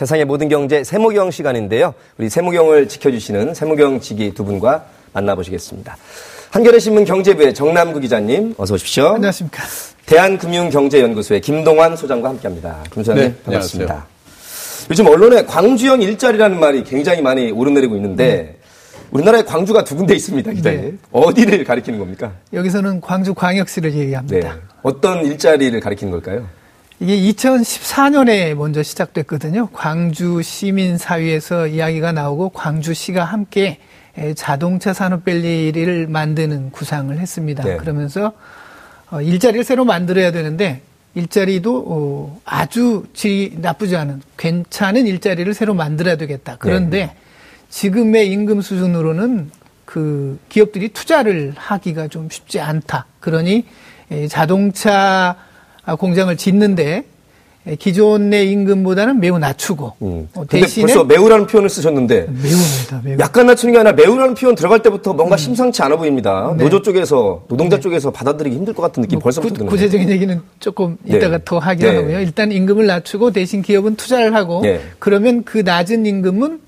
세상의 모든 경제 세모경 시간인데요. 우리 세모경을 지켜주시는 세모경 지기 두 분과 만나보시겠습니다. 한겨레신문 경제부의 정남구 기자님 어서 오십시오. 안녕하십니까. 대한금융경제연구소의 김동환 소장과 함께합니다. 김 소장님 네, 반갑습니다. 안녕하세요. 요즘 언론에 광주형 일자리라는 말이 굉장히 많이 오르내리고 있는데 우리나라에 광주가 두 군데 있습니다, 기자님. 네. 어디를 가리키는 겁니까? 여기서는 광주 광역시를 네. 얘기합니다. 어떤 일자리를 가리키는 걸까요? 이게 2014년에 먼저 시작됐거든요. 광주 시민사회에서 이야기가 나오고 광주시가 함께 에, 자동차 산업밸리를 만드는 구상을 했습니다. 네. 그러면서 어, 일자리를 새로 만들어야 되는데 일자리도 어, 아주 질이 나쁘지 않은 괜찮은 일자리를 새로 만들어야 되겠다. 그런데 네. 지금의 임금 수준으로는 그 기업들이 투자를 하기가 좀 쉽지 않다. 그러니 에, 자동차 공장을 짓는데 에, 기존의 임금보다는 매우 낮추고 음. 어, 대신에 벌써 매우라는 표현을 쓰셨는데 매우입니다. 매우. 약간 낮추는 게 아니라 매우라는 표현 들어갈 때부터 뭔가 심상치 않아 보입니다. 음. 네. 노조 쪽에서 노동자 쪽에서 받아들이기 힘들 것 같은 느낌 뭐 벌써부터 구, 드는데. 구체적인 얘기는 조금 네. 이따가 더 하기로 네. 하고요. 일단 임금을 낮추고 대신 기업은 투자를 하고 네. 그러면 그 낮은 임금은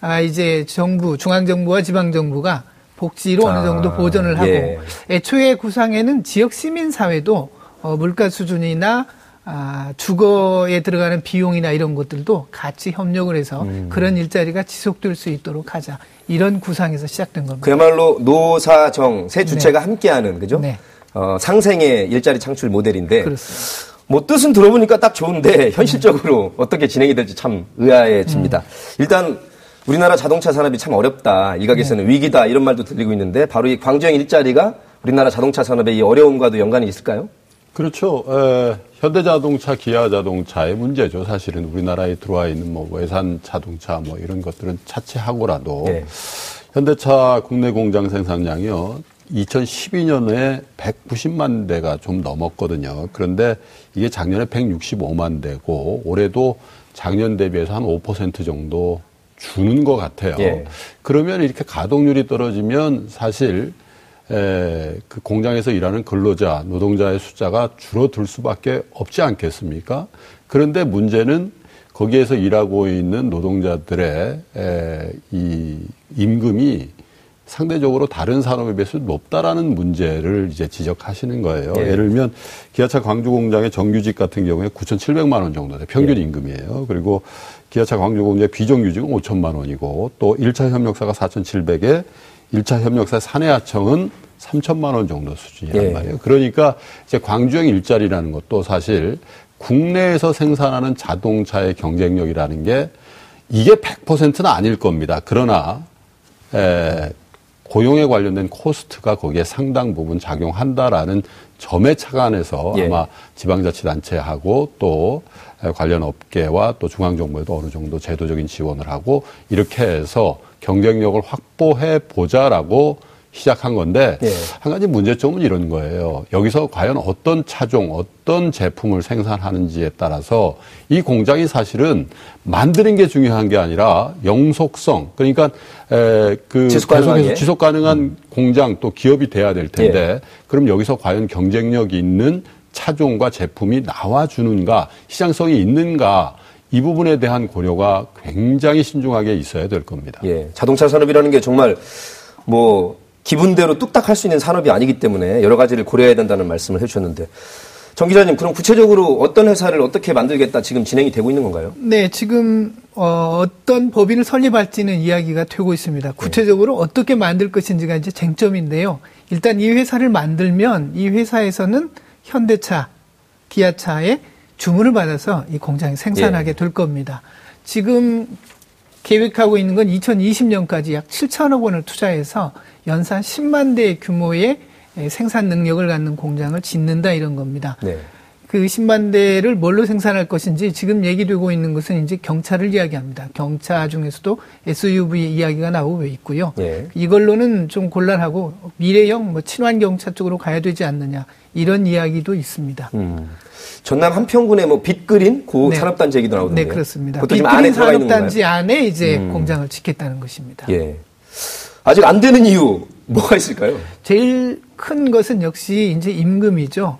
아 이제 정부 중앙 정부와 지방 정부가 복지로 아, 어느 정도 보전을 하고 예. 애초에 구상에는 지역 시민 사회도 어, 물가 수준이나 아, 주거에 들어가는 비용이나 이런 것들도 같이 협력을 해서 음. 그런 일자리가 지속될 수 있도록 하자 이런 구상에서 시작된 겁니다. 그야말로 노사정 세 주체가 함께하는 그죠? 네. 어, 상생의 일자리 창출 모델인데 그렇습니다. 뭐 뜻은 들어보니까 딱 좋은데 현실적으로 어떻게 진행이 될지 참 의아해집니다. 음. 일단 우리나라 자동차 산업이 참 어렵다. 일각에서는 네. 위기다 이런 말도 들리고 있는데 바로 이 광주형 일자리가 우리나라 자동차 산업의 이 어려움과도 연관이 있을까요? 그렇죠. 에, 현대자동차, 기아자동차의 문제죠. 사실은 우리나라에 들어와 있는 뭐 외산 자동차 뭐 이런 것들은 차치하고라도 네. 현대차 국내 공장 생산량이요. 2012년에 190만 대가 좀 넘었거든요. 그런데 이게 작년에 165만 대고 올해도 작년 대비해서 한 5% 정도 주는 것 같아요. 예. 그러면 이렇게 가동률이 떨어지면 사실 에, 그 공장에서 일하는 근로자, 노동자의 숫자가 줄어들 수밖에 없지 않겠습니까? 그런데 문제는 거기에서 일하고 있는 노동자들의 에, 이 임금이 상대적으로 다른 산업에 비해서 높다라는 문제를 이제 지적하시는 거예요. 예. 예를 들면 기아차 광주 공장의 정규직 같은 경우에 9,700만 원 정도 돼 평균 임금이에요. 그리고 기아차 광주 공장의 비정규직은 5천만 원이고 또 1차 협력사가 4,700에 1차 협력사 사내하청은 3천만 원 정도 수준이란 예. 말이에요. 그러니까 이제 광주형 일자리라는 것도 사실 국내에서 생산하는 자동차의 경쟁력이라는 게 이게 100%는 아닐 겁니다. 그러나 에, 고용에 관련된 코스트가 거기에 상당 부분 작용한다라는 점에 착안해서 예. 아마 지방자치단체하고 또 관련 업계와 또 중앙정부에도 어느 정도 제도적인 지원을 하고 이렇게 해서 경쟁력을 확보해 보자라고 시작한 건데 예. 한 가지 문제점은 이런 거예요. 여기서 과연 어떤 차종, 어떤 제품을 생산하는지에 따라서 이 공장이 사실은 만드는 게 중요한 게 아니라 영속성, 그러니까 에, 그 지속. 계속해서 지속 가능한 공장 또 기업이 돼야 될 텐데 그럼 여기서 과연 경쟁력 있는 차종과 제품이 나와주는가, 시장성이 있는가 이 부분에 대한 고려가 굉장히 신중하게 있어야 될 겁니다. 예, 자동차 산업이라는 게 정말 뭐 기분대로 뚝딱 할 수 있는 산업이 아니기 때문에 여러 가지를 고려해야 된다는 말씀을 해주셨는데 정 기자님 그럼 구체적으로 어떤 회사를 어떻게 만들겠다 지금 진행이 되고 있는 건가요? 네, 지금 어, 떤 법인을 설립할지는 이야기가 되고 있습니다. 구체적으로 어떻게 만들 것인지가 이제 쟁점인데요. 일단 이 회사를 만들면 이 회사에서는 현대차, 기아차에 주문을 받아서 이 공장에 생산하게 될 겁니다. 지금 계획하고 있는 건 2020년까지 약 7천억 원을 투자해서 연산 10만 대 규모의 생산 능력을 갖는 공장을 짓는다 이런 겁니다. 네. 그 10만 대를 뭘로 생산할 것인지 지금 얘기되고 있는 것은 이제 경차를 이야기합니다. 경차 중에서도 SUV 이야기가 나오고 있고요. 예. 이걸로는 좀 곤란하고 미래형 뭐 친환 경차 쪽으로 가야 되지 않느냐 이런 이야기도 있습니다. 음. 전남 한평군에 뭐 빚그린 고 네. 산업단지 얘기도 나오던데. 네, 그렇습니다. 있는 산업단지? 안에 이제 음. 공장을 짓겠다는 것입니다. 예. 아직 안 되는 이유 뭐가 있을까요? 제일 큰 것은 역시 이제 임금이죠.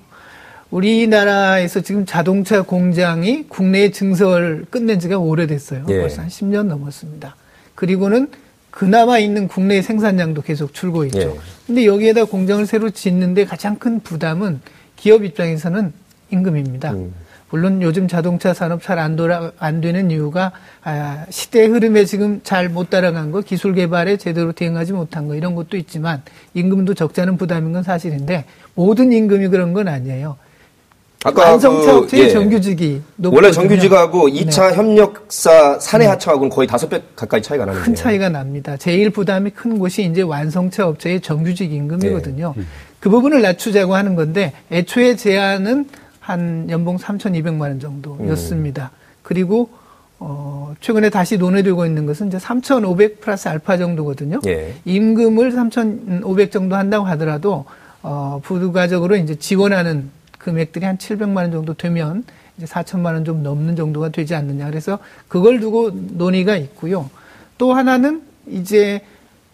우리나라에서 지금 자동차 공장이 국내에 증설 끝낸 지가 오래됐어요. 예. 벌써 한 10년 넘었습니다. 그리고는 그나마 있는 국내 생산량도 계속 줄고 있죠. 예. 근데 여기에다 공장을 새로 짓는데 가장 큰 부담은 기업 입장에서는 임금입니다. 음. 물론 요즘 자동차 산업 잘 안 돌아 안 되는 이유가 아, 시대의 흐름에 지금 잘 못 따라간 거, 기술 개발에 제대로 대응하지 못한 거 이런 것도 있지만 임금도 않은 부담인 건 사실인데 모든 임금이 그런 건 아니에요. 완성차 업체의 예. 정규직이 원래. 정규직하고 2차 네. 협력사 사내 하청하고는 거의 다섯 배 가까이 차이가 나는데. 큰 차이가 납니다. 제일 부담이 큰 곳이 이제 완성차 업체의 정규직 임금이거든요. 네. 그 부분을 낮추자고 하는 건데 애초에 제한은 한 연봉 3,200만 원 정도였습니다. 그리고 어 최근에 다시 논의 되고 있는 것은 이제 3,500 플러스 알파 정도거든요. 예. 임금을 3,500 정도 한다고 하더라도 어 부가적으로 이제 지원하는 금액들이 한 700만 원 정도 되면 이제 4천만 원 좀 넘는 정도가 되지 않느냐. 그래서 그걸 두고 논의가 있고요. 또 하나는 이제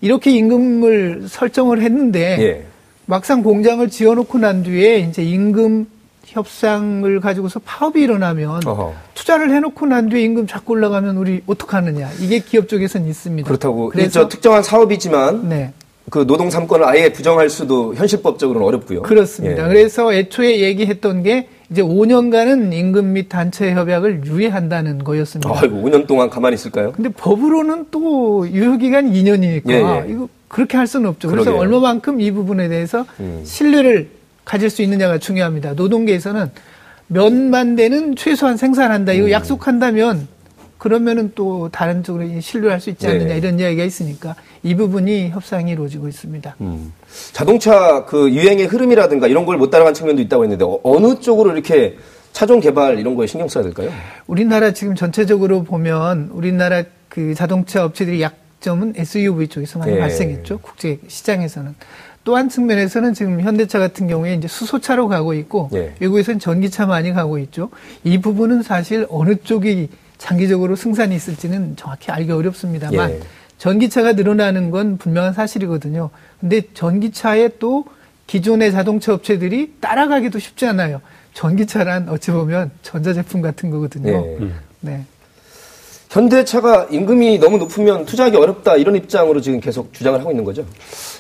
이렇게 임금을 설정을 했는데 예. 막상 공장을 지어놓고 난 뒤에 이제 임금 협상을 가지고서 파업이 일어나면 어허. 투자를 해놓고 난 뒤에 임금 자꾸 올라가면 우리 어떡하느냐. 이게 기업 쪽에서는 있습니다. 그렇다고 그래서 저 특정한 사업이지만 네. 그 노동 3권을 아예 부정할 수도 현실법적으로는 어렵고요. 그렇습니다. 예. 그래서 애초에 얘기했던 게 이제 5년간은 임금 및 단체 협약을 유예한다는 거였습니다. 아이고 5년 동안 가만히 있을까요? 근데 법으로는 또 유효기간 2년이니까 예, 예. 이거 그렇게 할 수는 없죠. 그래서 그러게요. 얼마만큼 이 부분에 대해서 음. 신뢰를 가질 수 있느냐가 중요합니다. 노동계에서는 몇만 대는 최소한 생산한다. 음. 이거 약속한다면 그러면은 또 다른 쪽으로 신뢰할 수 있지 않느냐 네. 이런 이야기가 있으니까 이 부분이 협상이 이루어지고 있습니다. 음. 자동차 그 유행의 흐름이라든가 이런 걸 못 따라간 측면도 있다고 했는데 어, 어느 쪽으로 이렇게 차종 개발 이런 거에 신경 써야 될까요? 우리나라 지금 전체적으로 보면 우리나라 그 자동차 업체들이 약점은 SUV 쪽에서 많이 예. 발생했죠. 국제 시장에서는. 또한 측면에서는 지금 현대차 같은 경우에 이제 수소차로 가고 있고 예. 외국에서는 전기차 많이 가고 있죠. 이 부분은 사실 어느 쪽이 장기적으로 승산이 있을지는 정확히 알기 어렵습니다만 예. 전기차가 늘어나는 건 분명한 사실이거든요. 근데 전기차에 또 기존의 자동차 업체들이 따라가기도 쉽지 않아요. 전기차란 어찌 보면 전자제품 같은 거거든요. 예. 네. 현대차가 임금이 너무 높으면 투자하기 어렵다 이런 입장으로 지금 계속 주장을 하고 있는 거죠.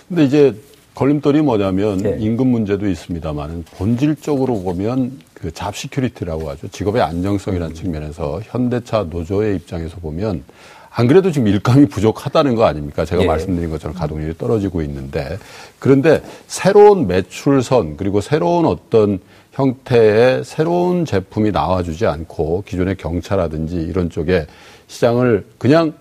근데 이제 걸림돌이 뭐냐면 네. 임금 문제도 있습니다만 본질적으로 보면 그 잡시큐리티라고 하죠. 직업의 안정성이라는 측면에서 현대차 노조의 입장에서 보면 안 그래도 지금 일감이 부족하다는 거 아닙니까? 제가 예. 말씀드린 것처럼 가동률이 떨어지고 있는데 그런데 새로운 매출선 그리고 새로운 어떤 형태의 새로운 제품이 나와주지 않고 기존의 경차라든지 이런 쪽에 시장을 그냥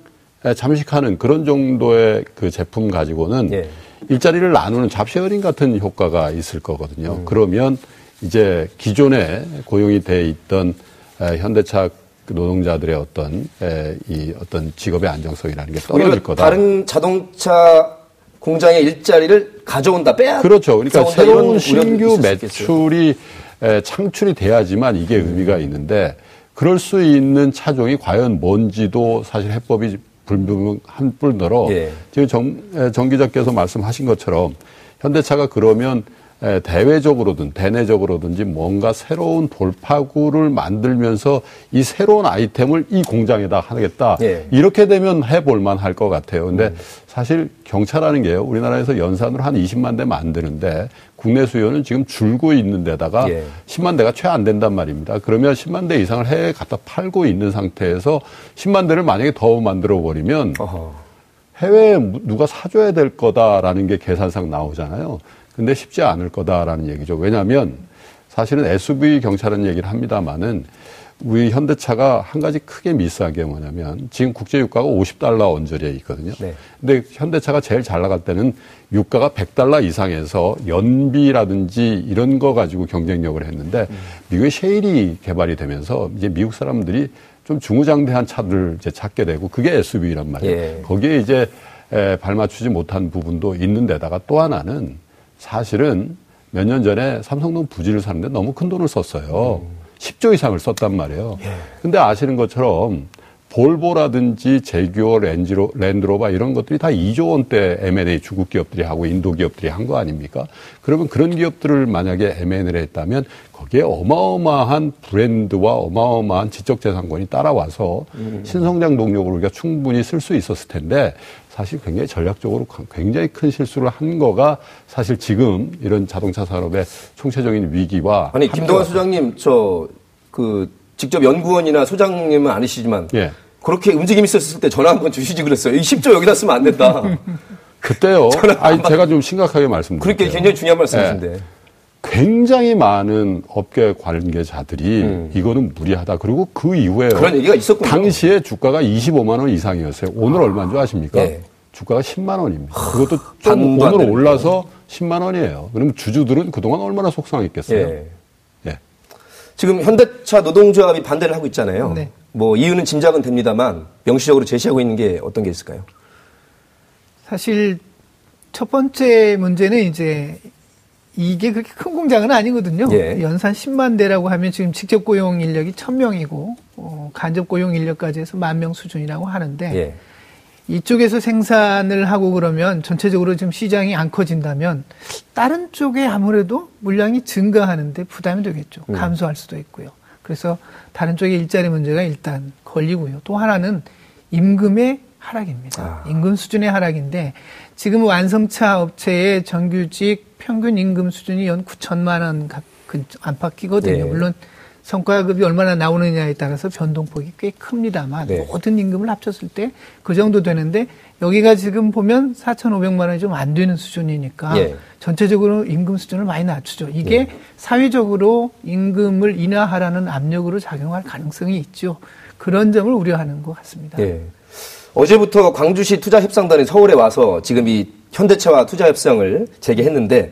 잠식하는 그런 정도의 그 제품 가지고는 예. 일자리를 나누는 잡쉐어링 같은 효과가 있을 거거든요. 음. 그러면 이제 기존에 고용이 돼 있던 에, 현대차 그 노동자들의 어떤 에, 이 어떤 직업의 안정성이라는 게 떨어질 거다. 다른 자동차 공장의 일자리를 가져온다 빼야 그렇죠. 그러니까 새로운 신규. 매출이 에, 창출이 돼야지만 이게 의미가 있는데 그럴 수 있는 차종이 과연 뭔지도 사실 해법이 불분한 뿐더러 예. 지금 정, 에, 정 기자께서 말씀하신 것처럼 현대차가 그러면 에, 대외적으로든 대내적으로든지 뭔가 새로운 돌파구를 만들면서 이 새로운 아이템을 이 공장에다 하겠다. 예. 이렇게 되면 해볼 만 할 것 같아요. 근데 사실 경차라는 게요. 우리나라에서 연산으로 한 20만 대 만드는데 국내 수요는 지금 줄고 있는 데다가 예. 10만 대가 채 안 된단 말입니다. 그러면 10만 대 이상을 해외에 갖다 팔고 있는 상태에서 10만 대를 만약에 더 만들어 버리면. 해외에 누가 사줘야 될 거다라는 게 계산상 나오잖아요. 근데 쉽지 않을 거다라는 얘기죠. 왜냐하면 사실은 SUV 경차라는 얘기를 합니다만은 우리 현대차가 한 가지 크게 미스한 게 뭐냐면 지금 국제 유가가 50달러 언저리에 있거든요. 네. 근데 현대차가 제일 잘 나갈 때는 유가가 100달러 이상에서 연비라든지 이런 거 가지고 경쟁력을 했는데 미국의 셰일이 개발이 되면서 이제 미국 사람들이 좀 중후장대한 차들을 이제 찾게 되고 그게 SUV란 말이에요. 예. 거기에 이제 에, 발맞추지 못한 부분도 있는 데다가 또 하나는 사실은 몇 년 전에 삼성동 부지를 사는데 너무 큰 돈을 썼어요. 10조 이상을 썼단 말이에요. 근데 아시는 것처럼 볼보라든지 제규어 렌지로, 랜드로버 이런 것들이 다 2조 원대 M&A 중국 기업들이 하고 인도 기업들이 한 거 아닙니까? 그러면 그런 기업들을 만약에 M&A를 했다면 거기에 어마어마한 브랜드와 어마어마한 지적 재산권이 따라와서 음. 신성장 동력을 우리가 충분히 쓸 수 있었을 텐데 사실 굉장히 전략적으로 굉장히 큰 실수를 한 거가 사실 지금 이런 자동차 산업의 총체적인 위기와 아니 김동완 소장님 저 그 직접 연구원이나 소장님은 아니시지만 예. 그렇게 움직임이 있었을 때 전화 한번 주시지 그랬어요. 이 10조 여기다 쓰면 안 된다. 그때요. 아니 제가 좀 심각하게 말씀드릴게요. 그렇게 굉장히 중요한 말씀이신데. 네. 굉장히 많은 업계 관계자들이 음. 이거는 무리하다. 그리고 그 이후에 그런 얘기가 있었군요. 당시에 주가가 25만 원 이상이었어요. 오늘 아. 얼마인 줄 아십니까? 네. 주가가 10만 원입니다. 그것도 좀 오늘 올라서 10만 원이에요. 그럼 주주들은 그동안 얼마나 속상했겠어요. 예. 예. 지금 현대차 노동조합이 반대를 하고 있잖아요. 네. 뭐 이유는 짐작은 됩니다만 명시적으로 제시하고 있는 게 어떤 게 있을까요? 사실 첫 번째 문제는 이제 이게 그렇게 큰 공장은 아니거든요. 예. 연산 10만 대라고 하면 지금 직접 고용 인력이 1000명이고 어, 간접 고용 인력까지 해서 만 명 수준이라고 하는데 예. 이쪽에서 생산을 하고 그러면 전체적으로 지금 시장이 안 커진다면 다른 쪽에 아무래도 물량이 증가하는데 부담이 되겠죠. 음. 감소할 수도 있고요. 그래서 다른 쪽에 일자리 문제가 일단 걸리고요. 또 하나는 임금의 하락입니다. 아. 임금 수준의 하락인데 지금 완성차 업체의 정규직 평균 임금 수준이 연 9천만 원 안팎이거든요. 네. 물론 성과급이 얼마나 나오느냐에 따라서 변동폭이 꽤 큽니다만 네. 모든 임금을 합쳤을 때 그 정도 되는데 여기가 지금 보면 4,500만 원이 좀 안 되는 수준이니까 네. 전체적으로 임금 수준을 많이 낮추죠. 이게 네. 사회적으로 임금을 인하하라는 압력으로 작용할 가능성이 있죠. 그런 점을 우려하는 것 같습니다. 네. 어제부터 광주시 투자협상단이 서울에 와서 지금 이 현대차와 투자 협상을 재개했는데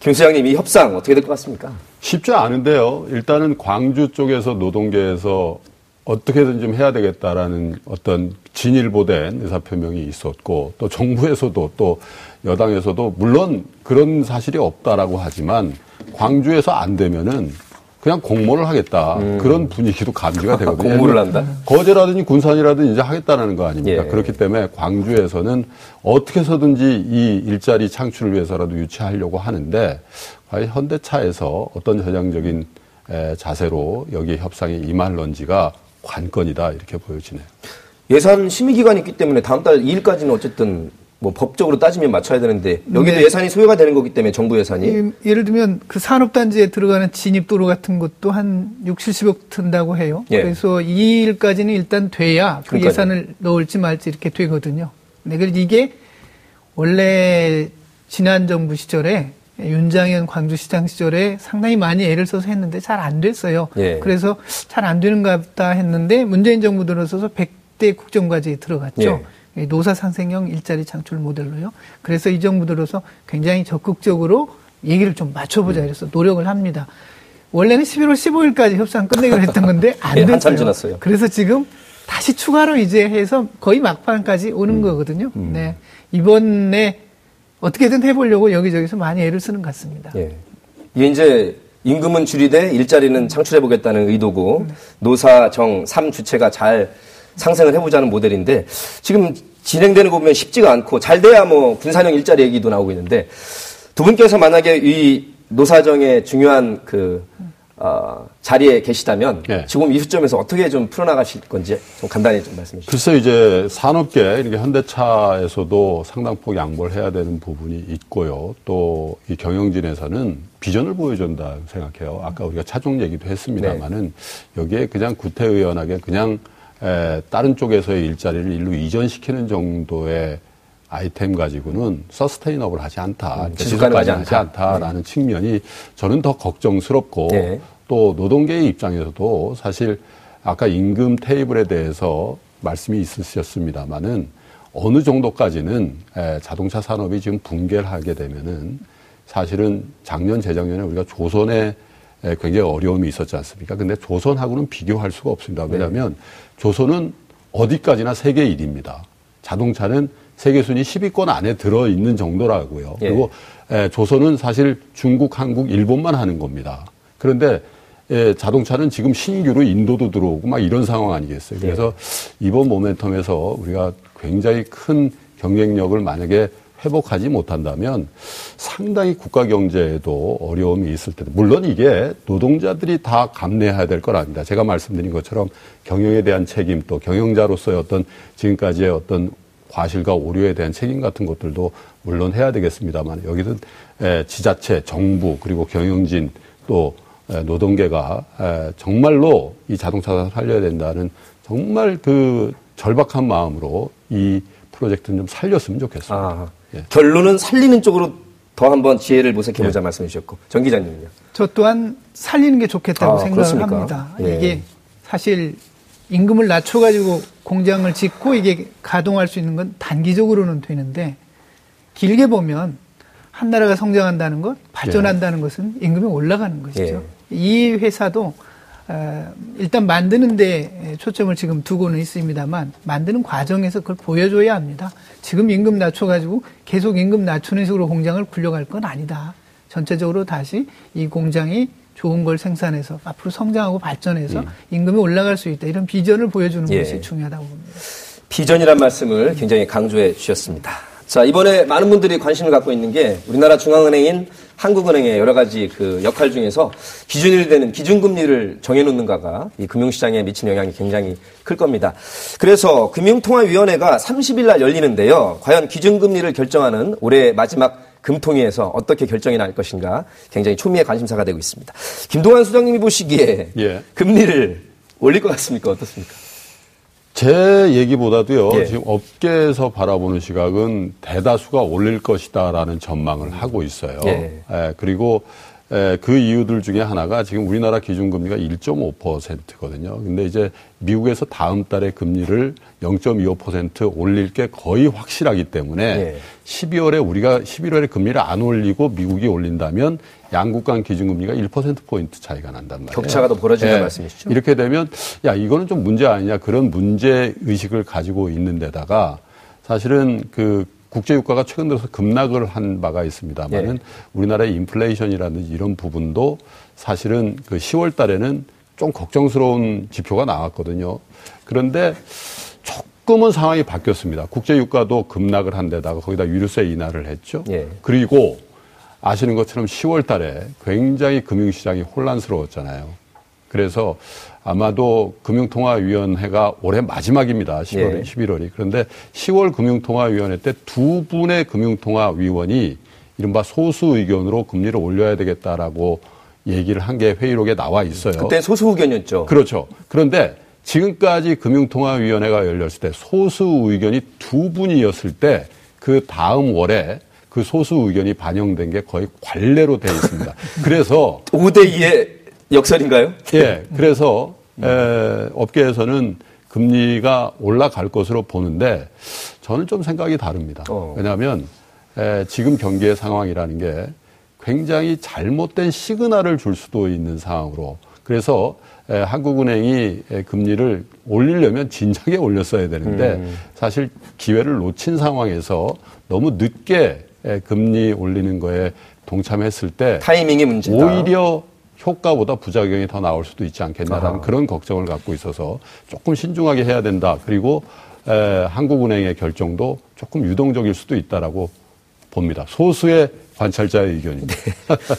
김 수장님 이 협상 어떻게 될 것 같습니까? 쉽지 않은데요. 일단은 광주 쪽에서 노동계에서 어떻게든 좀 해야 되겠다라는 어떤 진일보된 의사표명이 있었고 또 정부에서도 또 여당에서도 물론 그런 사실이 없다라고 하지만 광주에서 안 되면은 그냥 공모를 하겠다. 음. 그런 분위기도 감지가 되거든요. 공모를 한다? 거제라든지 군산이라든지 이제 하겠다는 거 아닙니까? 예. 그렇기 때문에 광주에서는 어떻게 해서든지 이 일자리 창출을 위해서라도 유치하려고 하는데 과연 현대차에서 어떤 전향적인 자세로 여기 협상에 임할런지가 관건이다 이렇게 보여지네요. 예산 심의기간이 있기 때문에 다음 달 2일까지는 어쨌든 뭐 법적으로 따지면 맞춰야 되는데 여기도 네. 예산이 소요가 되는 거기 때문에 정부 예산이 예, 예를 들면 그 산업단지에 들어가는 진입도로 같은 것도 한 6, 70억 든다고 해요. 예. 그래서 이 일까지는 일단 돼야 그 그러니까요. 예산을 넣을지 말지 이렇게 되거든요. 네, 그래서 이게 원래 지난 정부 시절에 윤장현 광주시장 시절에 상당히 많이 애를 써서 했는데 잘 안 됐어요. 예. 그래서 잘 안 되는 것 같다 했는데 문재인 정부 들어서서 100대 국정과제에 들어갔죠. 예. 노사 상생형 일자리 창출 모델로요. 그래서 이 정부 들어서 굉장히 적극적으로 얘기를 좀 맞춰보자 이래서 노력을 합니다. 원래는 11월 15일까지 협상 끝내기로 했던 건데 안 네, 됐어요. 지났어요. 그래서 지금 다시 추가로 이제 해서 거의 막판까지 오는 음. 거거든요. 음. 네. 이번에 어떻게든 해보려고 여기저기서 많이 애를 쓰는 것 같습니다. 예. 이게 이제 임금은 줄이되 일자리는 창출해보겠다는 의도고 네. 노사정 3주체가 잘 상생을 해보자는 모델인데 지금 진행되는 거 보면 쉽지가 않고 잘 돼야 뭐 군사형 일자리 얘기도 나오고 있는데 두 분께서 만약에 이 노사정의 중요한 그 어, 자리에 계시다면 네. 지금 이 시점에서 어떻게 좀 풀어나가실 건지 좀 간단히 좀 말씀해 주시죠. 글쎄 이제 산업계 이렇게 현대차에서도 상당폭 양보를 해야 되는 부분이 있고요. 또 이 경영진에서는 비전을 보여준다 생각해요. 아까 우리가 차종 얘기도 했습니다만은 네. 여기에 그냥 구태의연하게 그냥 에, 다른 쪽에서의 일자리를 일로 이전시키는 정도의 아이템 가지고는 서스테이너블 하지 않다. 음, 그러니까 지속가지 않지 않다라는 네. 측면이 저는 더 걱정스럽고 네. 또 노동계의 입장에서도 사실 아까 임금 테이블에 대해서 말씀이 있으셨습니다마는 어느 정도까지는 에, 자동차 산업이 지금 붕괴를 하게 되면은 사실은 작년 재작년에 우리가 조선에 굉장히 어려움이 있었지 않습니까? 근데 조선하고는 비교할 수가 없습니다. 왜냐하면 네. 조선은 어디까지나 세계 1위입니다. 자동차는 세계 순위 10위권 안에 들어 있는 정도라고요. 예. 그리고 에, 조선은 사실 중국, 한국, 일본만 하는 겁니다. 그런데 예, 자동차는 지금 신규로 인도도 들어오고 막 이런 상황 아니겠어요. 그래서 이번 모멘텀에서 우리가 굉장히 큰 경쟁력을 만약에 회복하지 못한다면 상당히 국가 경제에도 어려움이 있을 텐데 물론 이게 노동자들이 다 감내해야 될 건 아닙니다. 제가 말씀드린 것처럼 경영에 대한 책임 또 경영자로서의 어떤 지금까지의 어떤 과실과 오류에 대한 책임 같은 것들도 물론 해야 되겠습니다만 여기는 지자체, 정부 그리고 경영진 또 노동계가 정말로 이 자동차를 살려야 된다는 정말 그 절박한 마음으로 이 프로젝트는 좀 살렸으면 좋겠습니다. 아, 예. 결론은 살리는 쪽으로 더 한번 지혜를 모색해보자 예. 말씀해 주셨고 정 기자님은요? 저 또한 살리는 게 좋겠다고 아, 생각을 그렇습니까? 합니다. 예. 이게 사실 임금을 낮춰가지고 공장을 짓고 이게 가동할 수 있는 건 단기적으로는 되는데 길게 보면 한 나라가 성장한다는 것, 발전한다는 예. 것은 임금이 올라가는 것이죠. 예. 이 회사도 어, 일단 만드는데 초점을 지금 두고는 있습니다만 만드는 과정에서 그걸 보여줘야 합니다. 지금 임금 낮춰가지고 계속 임금 낮추는 식으로 공장을 굴려갈 건 아니다. 전체적으로 다시 이 공장이 좋은 걸 생산해서 앞으로 성장하고 발전해서 음. 임금이 올라갈 수 있다. 이런 비전을 보여주는 예. 것이 중요하다고 봅니다. 비전이란 말씀을 굉장히 강조해 주셨습니다. 자, 이번에 많은 분들이 관심을 갖고 있는 게 우리나라 중앙은행인 한국은행의 여러 가지 그 역할 중에서 기준이 되는 기준금리를 정해놓는가가 이 금융시장에 미치는 영향이 굉장히 클 겁니다. 그래서 금융통화위원회가 30일 날 열리는데요. 과연 기준금리를 결정하는 올해 마지막 금통위에서 어떻게 결정이 날 것인가 굉장히 초미의 관심사가 되고 있습니다. 김동환 수장님이 보시기에 예. 금리를 올릴 것 같습니까? 어떻습니까? 제 얘기보다도요, 예. 지금 업계에서 바라보는 시각은 대다수가 올릴 것이다라는 전망을 하고 있어요. 예. 예, 그리고 에, 그 이유들 중에 하나가 지금 우리나라 기준금리가 1.5%거든요. 근데 이제 미국에서 다음 달에 금리를 0.25% 올릴 게 거의 확실하기 때문에 예. 12월에 우리가 11월에 금리를 안 올리고 미국이 올린다면 양국 간 기준금리가 1%포인트 차이가 난단 말이에요. 격차가 더 벌어진다는 네. 말씀이시죠? 이렇게 되면 야, 이거는 좀 문제 아니냐 그런 문제 의식을 가지고 있는 데다가 사실은 그 국제유가가 최근 들어서 급락을 한 바가 있습니다만은 예. 우리나라의 인플레이션이라든지 이런 부분도 사실은 그 10월 달에는 좀 걱정스러운 지표가 나왔거든요. 그런데 조금은 상황이 바뀌었습니다. 국제유가도 급락을 한 데다가 거기다 유류세 인하를 했죠. 예. 그리고 아시는 것처럼 10월 달에 굉장히 금융시장이 혼란스러웠잖아요. 그래서 아마도 금융통화위원회가 올해 마지막입니다. 10월, 예. 11월이. 그런데 10월 금융통화위원회 때 두 분의 금융통화위원이 이른바 소수 의견으로 금리를 올려야 되겠다라고 얘기를 한 게 회의록에 나와 있어요. 그때 소수 의견이었죠. 그렇죠. 그런데 지금까지 금융통화위원회가 열렸을 때 소수 의견이 두 분이었을 때 그 다음 월에 그 소수 의견이 반영된 게 거의 관례로 되어 있습니다. 그래서 5대 2의 역설인가요? 예. 그래서 에, 업계에서는 금리가 올라갈 것으로 보는데 저는 좀 생각이 다릅니다. 어. 왜냐하면 에, 지금 경기의 상황이라는 게 굉장히 잘못된 시그널을 줄 수도 있는 상황으로 그래서 에, 한국은행이 에, 금리를 올리려면 진작에 올렸어야 되는데 음. 사실 기회를 놓친 상황에서 너무 늦게 금리 올리는 거에 동참했을 때 타이밍이 문제다. 오히려 효과보다 부작용이 더 나올 수도 있지 않겠나라는 아하. 그런 걱정을 갖고 있어서 조금 신중하게 해야 된다. 그리고 에, 한국은행의 결정도 조금 유동적일 수도 있다라고 봅니다. 소수의 관찰자의 의견입니다.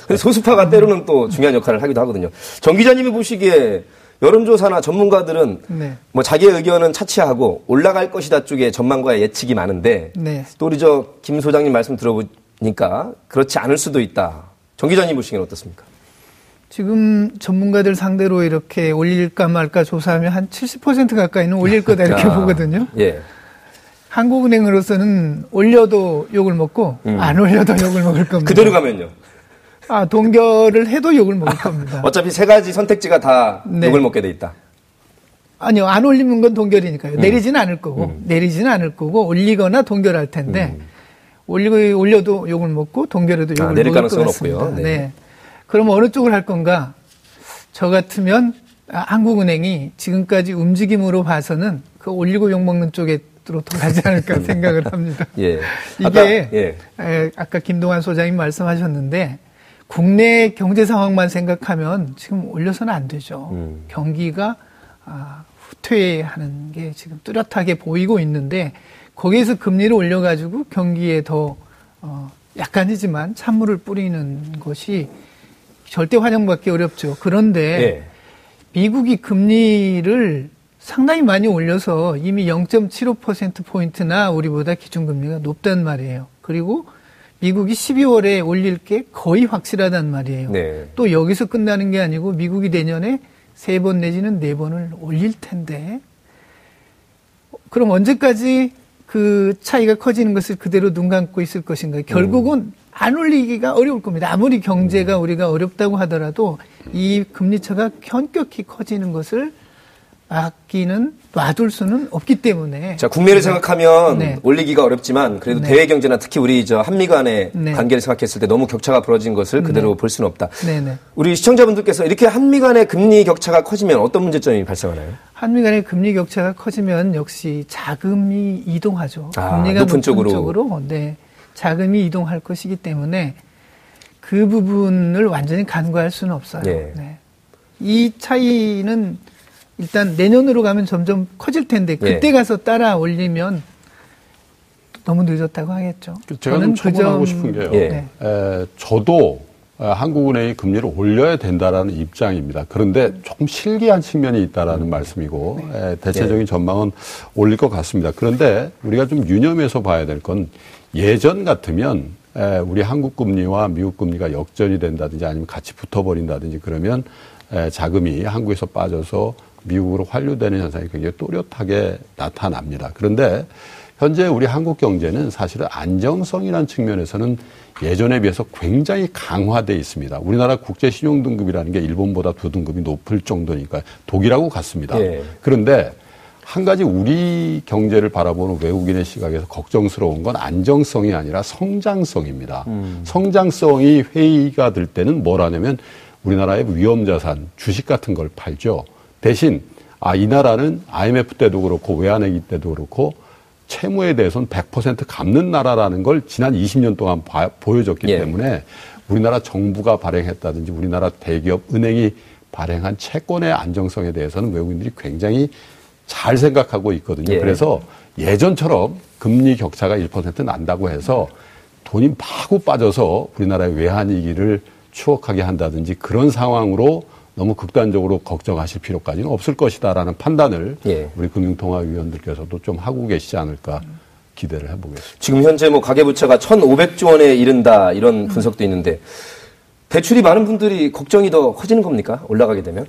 네. 소수파가 때로는 또 중요한 역할을 하기도 하거든요. 정 기자님이 보시기에 여론조사나 전문가들은 네. 뭐 자기의 의견은 차치하고 올라갈 것이다 쪽에 전망과의 예측이 많은데 네. 또 우리 저 김 소장님 말씀 들어보니까 그렇지 않을 수도 있다. 정 기자님 보시기엔 어떻습니까? 지금 전문가들 상대로 이렇게 올릴까 말까 조사하면 한 70% 가까이는 올릴 거다 이렇게 아, 보거든요. 예. 한국은행으로서는 올려도 욕을 먹고 음. 안 올려도 욕을 먹을 겁니다. 그대로 가면요. 아, 동결을 해도 욕을 먹을 겁니다. 어차피 세 가지 선택지가 다 네. 욕을 먹게 돼 있다. 아니요, 안 올리는 건 동결이니까요. 음. 내리지는 않을 거고, 음. 내리지는 않을 거고, 올리거나 동결할 텐데, 음. 올리고, 올려도 욕을 먹고, 동결해도 욕을 아, 먹을 것 같습니다. 없고요. 네. 네. 그럼 어느 쪽을 할 건가? 저 같으면 아, 한국은행이 지금까지 움직임으로 봐서는 그 올리고 욕 먹는 쪽에 로 돌아가지 않을까 생각을 합니다. 예. 이게 아까, 예. 에, 아까 김동환 소장님 말씀하셨는데 국내 경제 상황만 생각하면 지금 올려서는 안 되죠. 음. 경기가 아, 후퇴하는 게 지금 뚜렷하게 보이고 있는데 거기에서 금리를 올려가지고 경기에 더 어, 약간이지만 찬물을 뿌리는 것이 절대 환영받기 어렵죠. 그런데 예. 미국이 금리를 상당히 많이 올려서 이미 0.75%포인트나 우리보다 기준금리가 높단 말이에요. 그리고 미국이 12월에 올릴 게 거의 확실하단 말이에요. 네. 또 여기서 끝나는 게 아니고 미국이 내년에 세 번 내지는 네 번을 올릴 텐데 그럼 언제까지 그 차이가 커지는 것을 그대로 눈 감고 있을 것인가? 결국은 안 올리기가 어려울 겁니다. 아무리 경제가 우리가 어렵다고 하더라도 이 금리차가 현격히 커지는 것을 막기는 놔둘 수는 없기 때문에 자, 국내를 생각하면 네. 올리기가 어렵지만 그래도 네. 대외 경제나 특히 우리 저 한미 간의 네. 관계를 생각했을 때 너무 격차가 벌어진 것을 그대로 볼 수는 없다. 네네. 우리 시청자분들께서 이렇게 한미 간의 금리 격차가 커지면 어떤 문제점이 발생하나요? 한미 간의 금리 격차가 커지면 역시 자금이 이동하죠. 아, 금리가 높은 높은, 쪽으로. 쪽으로. 네, 자금이 이동할 것이기 때문에 그 부분을 완전히 간과할 수는 없어요. 예. 네. 이 차이는 일단 내년으로 가면 점점 커질 텐데 그때 예. 가서 따라 올리면 너무 늦었다고 하겠죠. 제가 저는 좀그 첨언하고 점- 싶은 게요. 예. 네. 에, 저도 에, 한국은행이 금리를 올려야 된다라는 입장입니다. 그런데 조금 실기한 측면이 있다라는 말씀이고 에, 대체적인 전망은 올릴 것 같습니다. 그런데 우리가 좀 유념해서 봐야 될 건 예전 같으면 에, 우리 한국 금리와 미국 금리가 역전이 된다든지 아니면 같이 붙어버린다든지 그러면 에, 자금이 한국에서 빠져서 미국으로 환류되는 현상이 굉장히 또렷하게 나타납니다. 그런데 현재 우리 한국 경제는 사실은 안정성이라는 측면에서는 예전에 비해서 굉장히 강화돼 있습니다. 우리나라 국제 신용 등급이라는 게 일본보다 두 등급이 높을 정도니까 독일하고 같습니다. 예. 그런데 한 가지 우리 경제를 바라보는 외국인의 시각에서 걱정스러운 건 안정성이 아니라 성장성입니다. 성장성이 회의가 될 때는 뭘 하냐면 우리나라의 위험 자산, 주식 같은 걸 팔죠. 대신 아, 이 나라는 IMF 때도 그렇고 외환위기 때도 그렇고 채무에 대해서는 100% 갚는 나라라는 걸 지난 20년 동안 봐- 보여줬기 예. 때문에 우리나라 정부가 발행했다든지 우리나라 대기업 은행이 발행한 채권의 안정성에 대해서는 외국인들이 굉장히 잘 생각하고 있거든요. 예. 그래서 예전처럼 금리 격차가 1% 난다고 해서 돈이 마구 빠져서 우리나라의 외환위기를 추억하게 한다든지 그런 상황으로 너무 극단적으로 걱정하실 필요까지는 없을 것이다라는 판단을 예. 우리 금융통화위원들께서도 좀 하고 계시지 않을까 기대를 해보겠습니다. 지금 현재 뭐 가계부채가 1,500조 원에 이른다 이런 분석도 있는데 대출이 많은 분들이 걱정이 더 커지는 겁니까? 올라가게 되면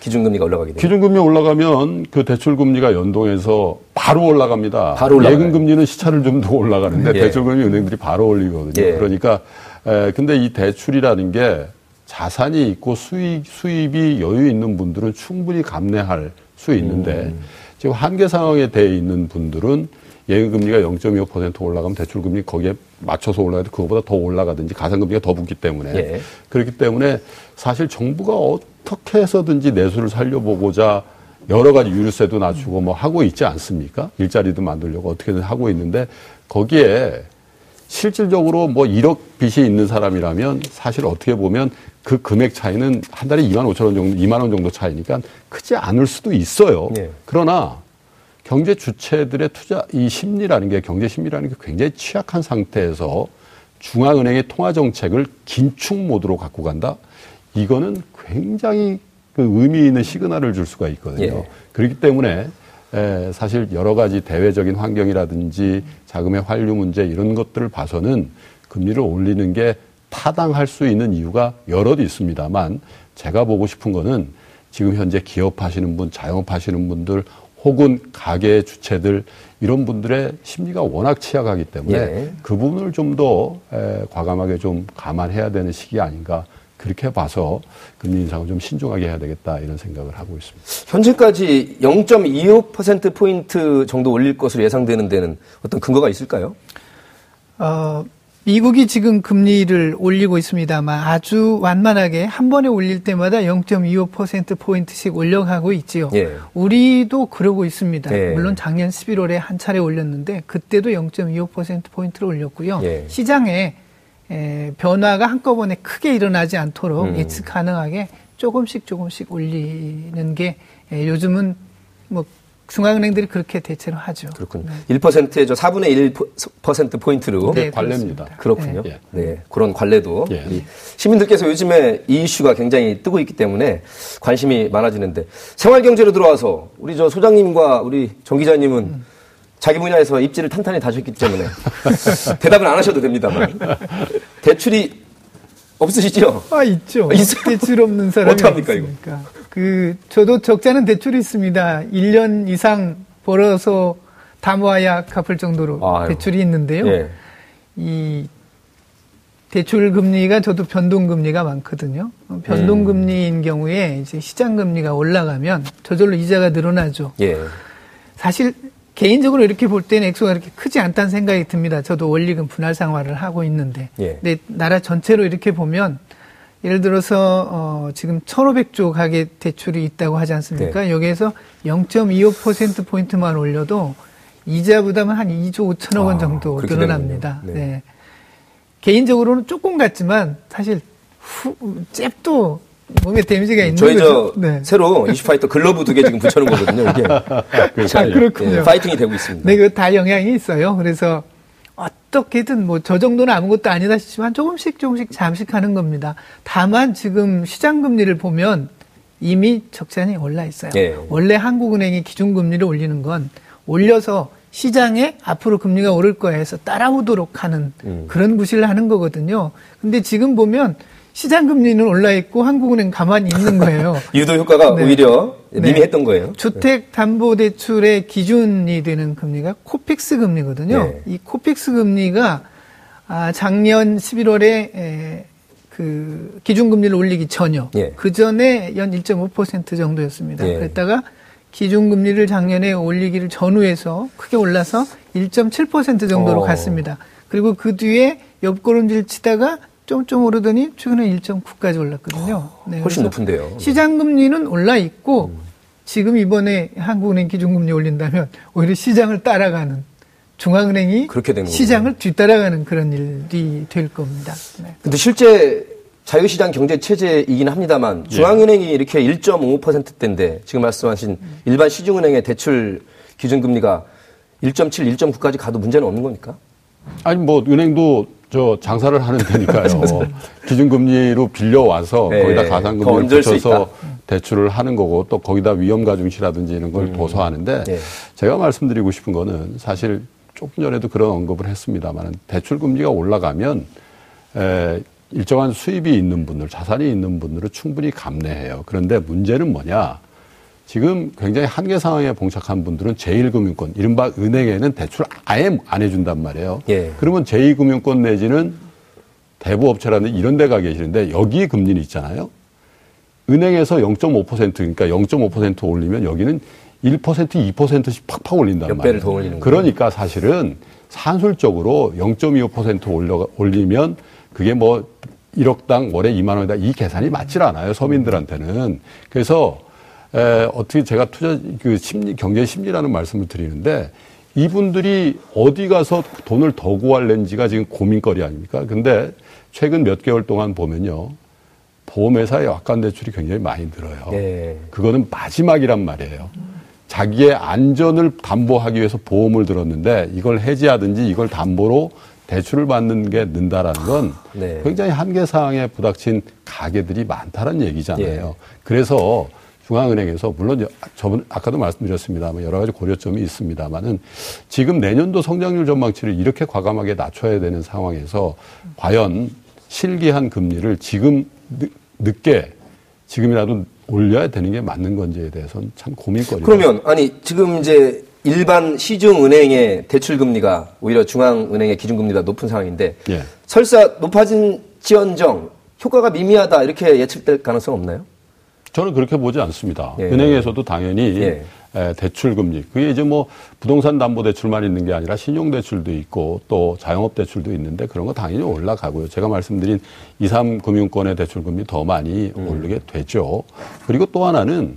기준금리가 올라가게 되면 기준금리 올라가면 그 대출금리가 연동해서 바로 올라갑니다. 바로 올라가요. 예금금리는 시차를 좀 두고 올라가는데 예. 대출금리 은행들이 바로 올리거든요. 예. 그러니까 에, 근데 이 대출이라는 게 자산이 있고 수익 수입이 여유 있는 분들은 충분히 감내할 수 있는데 음. 지금 한계 상황에 돼 있는 분들은 예금금리가 0.25% 올라가면 대출금리 거기에 맞춰서 올라가도 그거보다 더 올라가든지 가상금리가 더 붙기 때문에 예. 그렇기 때문에 사실 정부가 어떻게 해서든지 내수를 살려보고자 여러 가지 유류세도 낮추고 뭐 하고 있지 않습니까? 일자리도 만들려고 어떻게든 하고 있는데 거기에 실질적으로 뭐 1억 빚이 있는 사람이라면 사실 어떻게 보면 그 금액 차이는 한 달에 2만 5천 원 정도, 2만 원 정도 차이니까 크지 않을 수도 있어요. 예. 그러나 경제 주체들의 투자 이 심리라는 게 경제 심리라는 게 굉장히 취약한 상태에서 중앙은행의 통화 정책을 긴축 모드로 갖고 간다. 이거는 굉장히 그 의미 있는 시그널을 줄 수가 있거든요. 예. 그렇기 때문에 에, 사실 여러 가지 대외적인 환경이라든지 자금의 환류 문제 이런 것들을 봐서는 금리를 올리는 게 타당할 수 있는 이유가 여럿 있습니다만 제가 보고 싶은 거는 지금 현재 기업하시는 분, 자영업하시는 분들 혹은 가게 주체들 이런 분들의 심리가 워낙 취약하기 때문에 예. 그 부분을 좀 더 과감하게 좀 감안해야 되는 시기 아닌가 그렇게 봐서 금리 인상을 좀 신중하게 해야 되겠다 이런 생각을 하고 있습니다. 현재까지 0.25% 포인트 정도 올릴 것으로 예상되는 데는 어떤 근거가 있을까요? 어, 미국이 지금 금리를 올리고 있습니다만 아주 완만하게 한 번에 올릴 때마다 0.25%포인트씩 올려가고 있지요. 예. 우리도 그러고 있습니다. 예. 물론 작년 11월에 한 차례 올렸는데 그때도 0.25%포인트를 올렸고요. 예. 시장에 에, 변화가 한꺼번에 크게 일어나지 않도록 음. 예측 가능하게 조금씩 조금씩 올리는 게 에, 요즘은 뭐 중앙은행들이 그렇게 대체로 하죠. 그렇군요. 1%의 저 4분의 1% 포인트로 네, 관례입니다. 그렇군요. 네. 네. 그런 관례도 예. 우리 시민들께서 요즘에 이 이슈가 굉장히 뜨고 있기 때문에 관심이 많아지는데 생활 경제로 들어와서 우리 저 소장님과 우리 정 기자님은 자기 분야에서 입지를 탄탄히 다셨기 때문에 대답은 안 하셔도 됩니다만 대출이 없으시죠? 아 있죠. 있어요? 대출 없는 사람이 어떡합니까, 이거? 그 저도 적자는 대출이 있습니다. 1년 이상 벌어서 다 모아야 갚을 정도로 아유. 대출이 있는데요. 예. 이 대출 금리가 저도 변동 금리가 많거든요. 어, 변동 음. 금리인 경우에 이제 시장 금리가 올라가면 저절로 이자가 늘어나죠. 예. 사실 개인적으로 이렇게 볼 때는 액수가 그렇게 크지 않다는 생각이 듭니다. 저도 원리금 분할 상환을 하고 있는데. 예. 근데 나라 전체로 이렇게 보면 예를 들어서 어 지금 1,500조 가계 대출이 있다고 하지 않습니까? 네. 여기에서 0.25% 포인트만 올려도 이자 부담은 한 2조 5천억 원 아, 정도 그렇게 늘어납니다. 네. 네. 개인적으로는 조금 같지만 사실 후, 잽도 몸에 데미지가 있는 저희 거죠. 저 네. 새로 이슈파이터 글러브 두 개 지금 붙여놓은 거거든요. 이게 아, 그렇군요. 예, 파이팅이 되고 있습니다. 네, 그 다 영향이 있어요. 그래서 어떻게든 뭐 저 정도는 아무것도 아니다 싶지만 조금씩 조금씩 잠식하는 겁니다. 다만 지금 시장 금리를 보면 이미 적잖이 올라 있어요. 예. 원래 한국은행이 기준금리를 올리는 건 올려서 시장에 앞으로 금리가 오를 거야 해서 따라오도록 하는 음. 그런 구실을 하는 거거든요. 근데 지금 보면 시장 금리는 올라 있고 한국은행 가만히 있는 거예요. 유도 효과가 네. 오히려 네. 미미했던 거예요. 주택 담보 대출의 기준이 되는 금리가 코픽스 금리거든요. 네. 이 코픽스 금리가 아, 작년 11월에 에, 그 기준금리를 올리기 전이요. 예. 그 전에 연 1.5% 정도였습니다. 예. 그랬다가 기준금리를 작년에 올리기를 전후해서 크게 올라서 1.7% 정도로 어. 갔습니다. 그리고 그 뒤에 옆걸음질 치다가 좀 좀 오르더니 최근에 1.9까지 올랐거든요. 네, 훨씬 높은데요. 시장 금리는 올라 있고 지금 이번에 한국은행 기준금리 올린다면 오히려 시장을 따라가는 중앙은행이 그렇게 되는 시장을 뒤따라가는 그런 일이 될 겁니다. 네. 근데 실제 자유시장 경제 체제이긴 합니다만 예. 중앙은행이 이렇게 1.5%대인데 지금 말씀하신 일반 시중은행의 대출 기준금리가 1.7, 1.9까지 가도 문제는 없는 겁니까? 아니 뭐 은행도 저 장사를 하는 데니까요. 기준금리로 빌려와서 네, 거기다 더 가상금리를 붙여서 대출을 하는 거고 또 거기다 위험가중시라든지 이런 걸 둬서 하는데 네. 제가 말씀드리고 싶은 거는 사실 조금 전에도 그런 언급을 했습니다만 대출금리가 올라가면 에, 일정한 수입이 있는 분들, 자산이 있는 분들은 충분히 감내해요. 그런데 문제는 뭐냐? 지금 굉장히 한계 상황에 봉착한 분들은 제1금융권, 이른바 은행에는 대출 아예 안 해준단 말이에요. 예. 그러면 제2금융권 내지는 대부업체라든지 이런 데 가 계시는데 여기 금리는 있잖아요. 은행에서 0.5% 그러니까 0.5% 올리면 여기는 1% 2%씩 팍팍 올린단 몇 말이에요. 배를 더 올리는 그러니까 사실은 산술적으로 0.25% 올려 올리면 그게 뭐 1억당 월에 2만 원이다 이 계산이 맞질 않아요 서민들한테는 그래서 에, 어떻게 제가 투자 그 심리 경제 심리라는 말씀을 드리는데 이분들이 어디 가서 돈을 더 구할는지가 지금 고민거리 아닙니까? 근데 최근 몇 개월 동안 보면요 보험회사의 약관 대출이 굉장히 많이 늘어요. 예. 그거는 마지막이란 말이에요. 자기의 안전을 담보하기 위해서 보험을 들었는데 이걸 해지하든지 이걸 담보로 대출을 받는 게 는다라는 건 네. 굉장히 한계 사항에 부닥친 가게들이 많다는 얘기잖아요. 예. 그래서 중앙은행에서 물론 여- 저번 아까도 말씀드렸습니다만 여러 가지 고려점이 있습니다만은 지금 내년도 성장률 전망치를 이렇게 과감하게 낮춰야 되는 상황에서 과연 실기한 금리를 지금 늦- 늦게 지금이라도 올려야 되는 게 맞는 건지에 대해서는 참 고민거리예요. 그러면 아니 지금 이제 일반 시중 은행의 대출 금리가 오히려 중앙 은행의 기준 금리가 높은 상황인데 예. 설사 높아진지언정 효과가 미미하다 이렇게 예측될 가능성 없나요? 저는 그렇게 보지 않습니다. 예. 은행에서도 당연히 예. 에, 대출 금리 그게 이제 뭐 부동산 담보 대출만 있는 게 아니라 신용 대출도 있고 또 자영업 대출도 있는데 그런 거 당연히 올라가고요. 제가 말씀드린 2, 3 금융권의 대출 금리 더 많이 음. 오르게 되죠. 그리고 또 하나는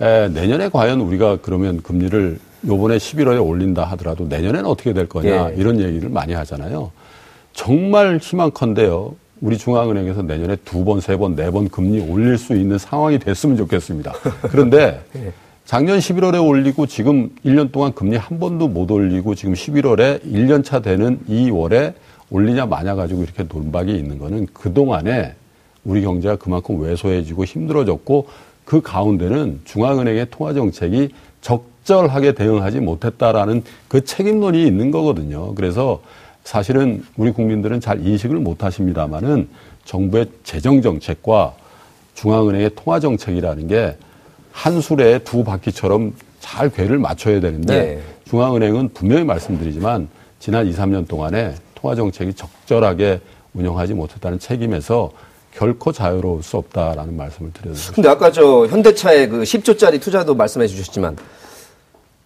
에, 내년에 과연 우리가 그러면 금리를 요번에 11월에 올린다 하더라도 내년에는 어떻게 될 거냐 예. 이런 얘기를 많이 하잖아요. 정말 희망컨대요. 우리 중앙은행에서 내년에 두 번, 세 번, 네 번 금리 올릴 수 있는 상황이 됐으면 좋겠습니다. 그런데 예. 작년 11월에 올리고 지금 1년 동안 금리 한 번도 못 올리고 지금 11월에 1년 차 되는 2월에 올리냐 마냐 가지고 이렇게 논박이 있는 거는 그동안에 우리 경제가 그만큼 왜소해지고 힘들어졌고 그 가운데는 중앙은행의 통화 정책이 적절하게 대응하지 못했다라는 그 책임론이 있는 거거든요. 그래서 사실은 우리 국민들은 잘 인식을 못 하십니다만은 정부의 재정 정책과 중앙은행의 통화 정책이라는 게 한 술에 두 바퀴처럼 잘 궤를 맞춰야 되는데 네. 중앙은행은 분명히 말씀드리지만 지난 2, 3년 동안에 통화 정책이 적절하게 운영하지 못했다는 책임에서 결코 자유로울 수 없다라는 말씀을 드려요. 근데 아까 저 현대차의 그 10조짜리 투자도 말씀해 주셨지만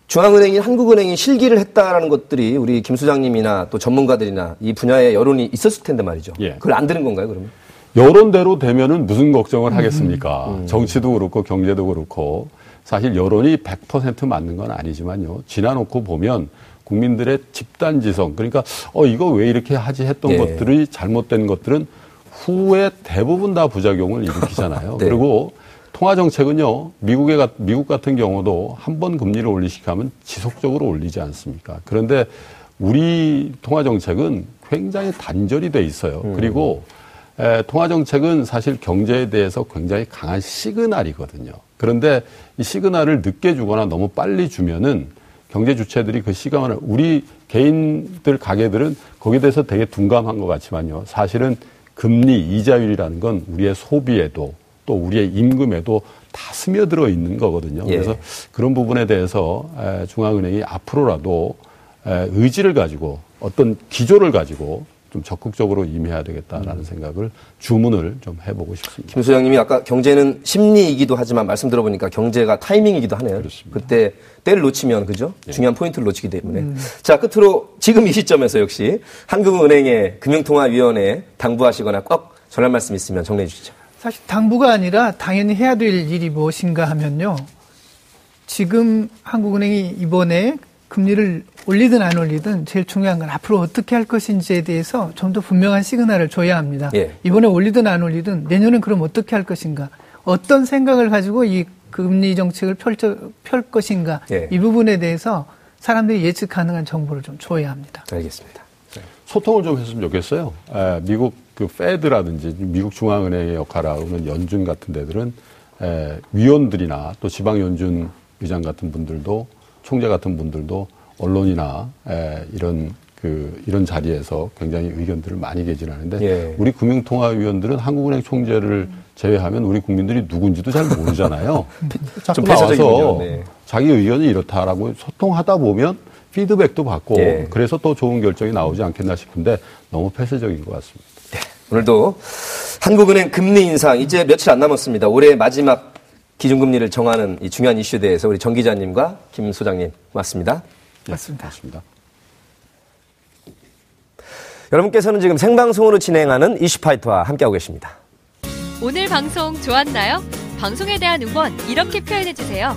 중앙은행이 한국은행이 실기를 했다라는 것들이 우리 김 수장님이나 또 전문가들이나 이 분야의 여론이 있었을 텐데 말이죠. 예. 그걸 안 들은 건가요, 그러면? 여론대로 되면은 무슨 걱정을 하겠습니까? 음, 음. 정치도 그렇고 경제도 그렇고 사실 여론이 100% 맞는 건 아니지만요. 지나놓고 보면 국민들의 집단지성 그러니까 어 이거 왜 이렇게 하지 했던 예. 것들이 잘못된 것들은 후에 대부분 다 부작용을 일으키잖아요. 네. 그리고 통화 정책은요, 미국의 미국 같은 경우도 한 번 금리를 올리시면 지속적으로 올리지 않습니까? 그런데 우리 통화 정책은 굉장히 단절이 돼 있어요. 음. 그리고 에, 통화 정책은 사실 경제에 대해서 굉장히 강한 시그널이거든요. 그런데 이 시그널을 늦게 주거나 너무 빨리 주면은 경제 주체들이 그 시그널을 우리 개인들 가게들은 거기에 대해서 되게 둔감한 것 같지만요. 사실은 금리 이자율이라는 건 우리의 소비에도 또 우리의 임금에도 다 스며들어 있는 거거든요. 예. 그래서 그런 부분에 대해서 중앙은행이 앞으로라도 의지를 가지고 어떤 기조를 가지고 좀 적극적으로 임해야 되겠다라는 음. 생각을 주문을 좀 해보고 싶습니다. 김 소장님이 아까 경제는 심리이기도 하지만 말씀 들어보니까 경제가 타이밍이기도 하네요. 그렇습니다. 그때 때를 놓치면 그죠? 네. 중요한 포인트를 놓치기 때문에. 음. 자 끝으로 지금 이 시점에서 역시 한국은행의 금융통화위원회에 당부하시거나 꼭 전할 말씀 있으면 정리해 주시죠. 사실 당부가 아니라 당연히 해야 될 일이 무엇인가 하면요. 지금 한국은행이 이번에 금리를 올리든 안 올리든 제일 중요한 건 앞으로 어떻게 할 것인지에 대해서 좀 더 분명한 시그널을 줘야 합니다. 예. 이번에 올리든 안 올리든 내년엔 그럼 어떻게 할 것인가? 어떤 생각을 가지고 이 금리 정책을 펼쳐, 펼 것인가? 예. 이 부분에 대해서 사람들이 예측 가능한 정보를 좀 줘야 합니다. 알겠습니다. 네. 소통을 좀 했으면 좋겠어요. 에, 미국 그 페드라든지 미국 중앙은행의 역할을 하는 연준 같은 데들은 에, 위원들이나 또 지방 연준 의장 같은 분들도 총재 같은 분들도 언론이나 에, 이런 그 이런 자리에서 굉장히 의견들을 많이 개진하는데 예. 우리 금융통화위원들은 한국은행 총재를 제외하면 우리 국민들이 누군지도 잘 모르잖아요. 자꾸 나와서 네. 자기 의견이 이렇다라고 소통하다 보면 피드백도 받고 예. 그래서 또 좋은 결정이 나오지 않겠나 싶은데 너무 폐쇄적인 것 같습니다. 네. 오늘도 한국은행 금리 인상 이제 며칠 안 남았습니다. 올해 마지막 기준금리를 정하는 이 중요한 이슈에 대해서 우리 정 기자님과 김 소장님 맞습니다. 네, 맞습니다. 맞습니다. 여러분께서는 지금 생방송으로 진행하는 이슈파이터와 함께하고 계십니다. 오늘 방송 좋았나요? 방송에 대한 응원 이렇게 표현해주세요.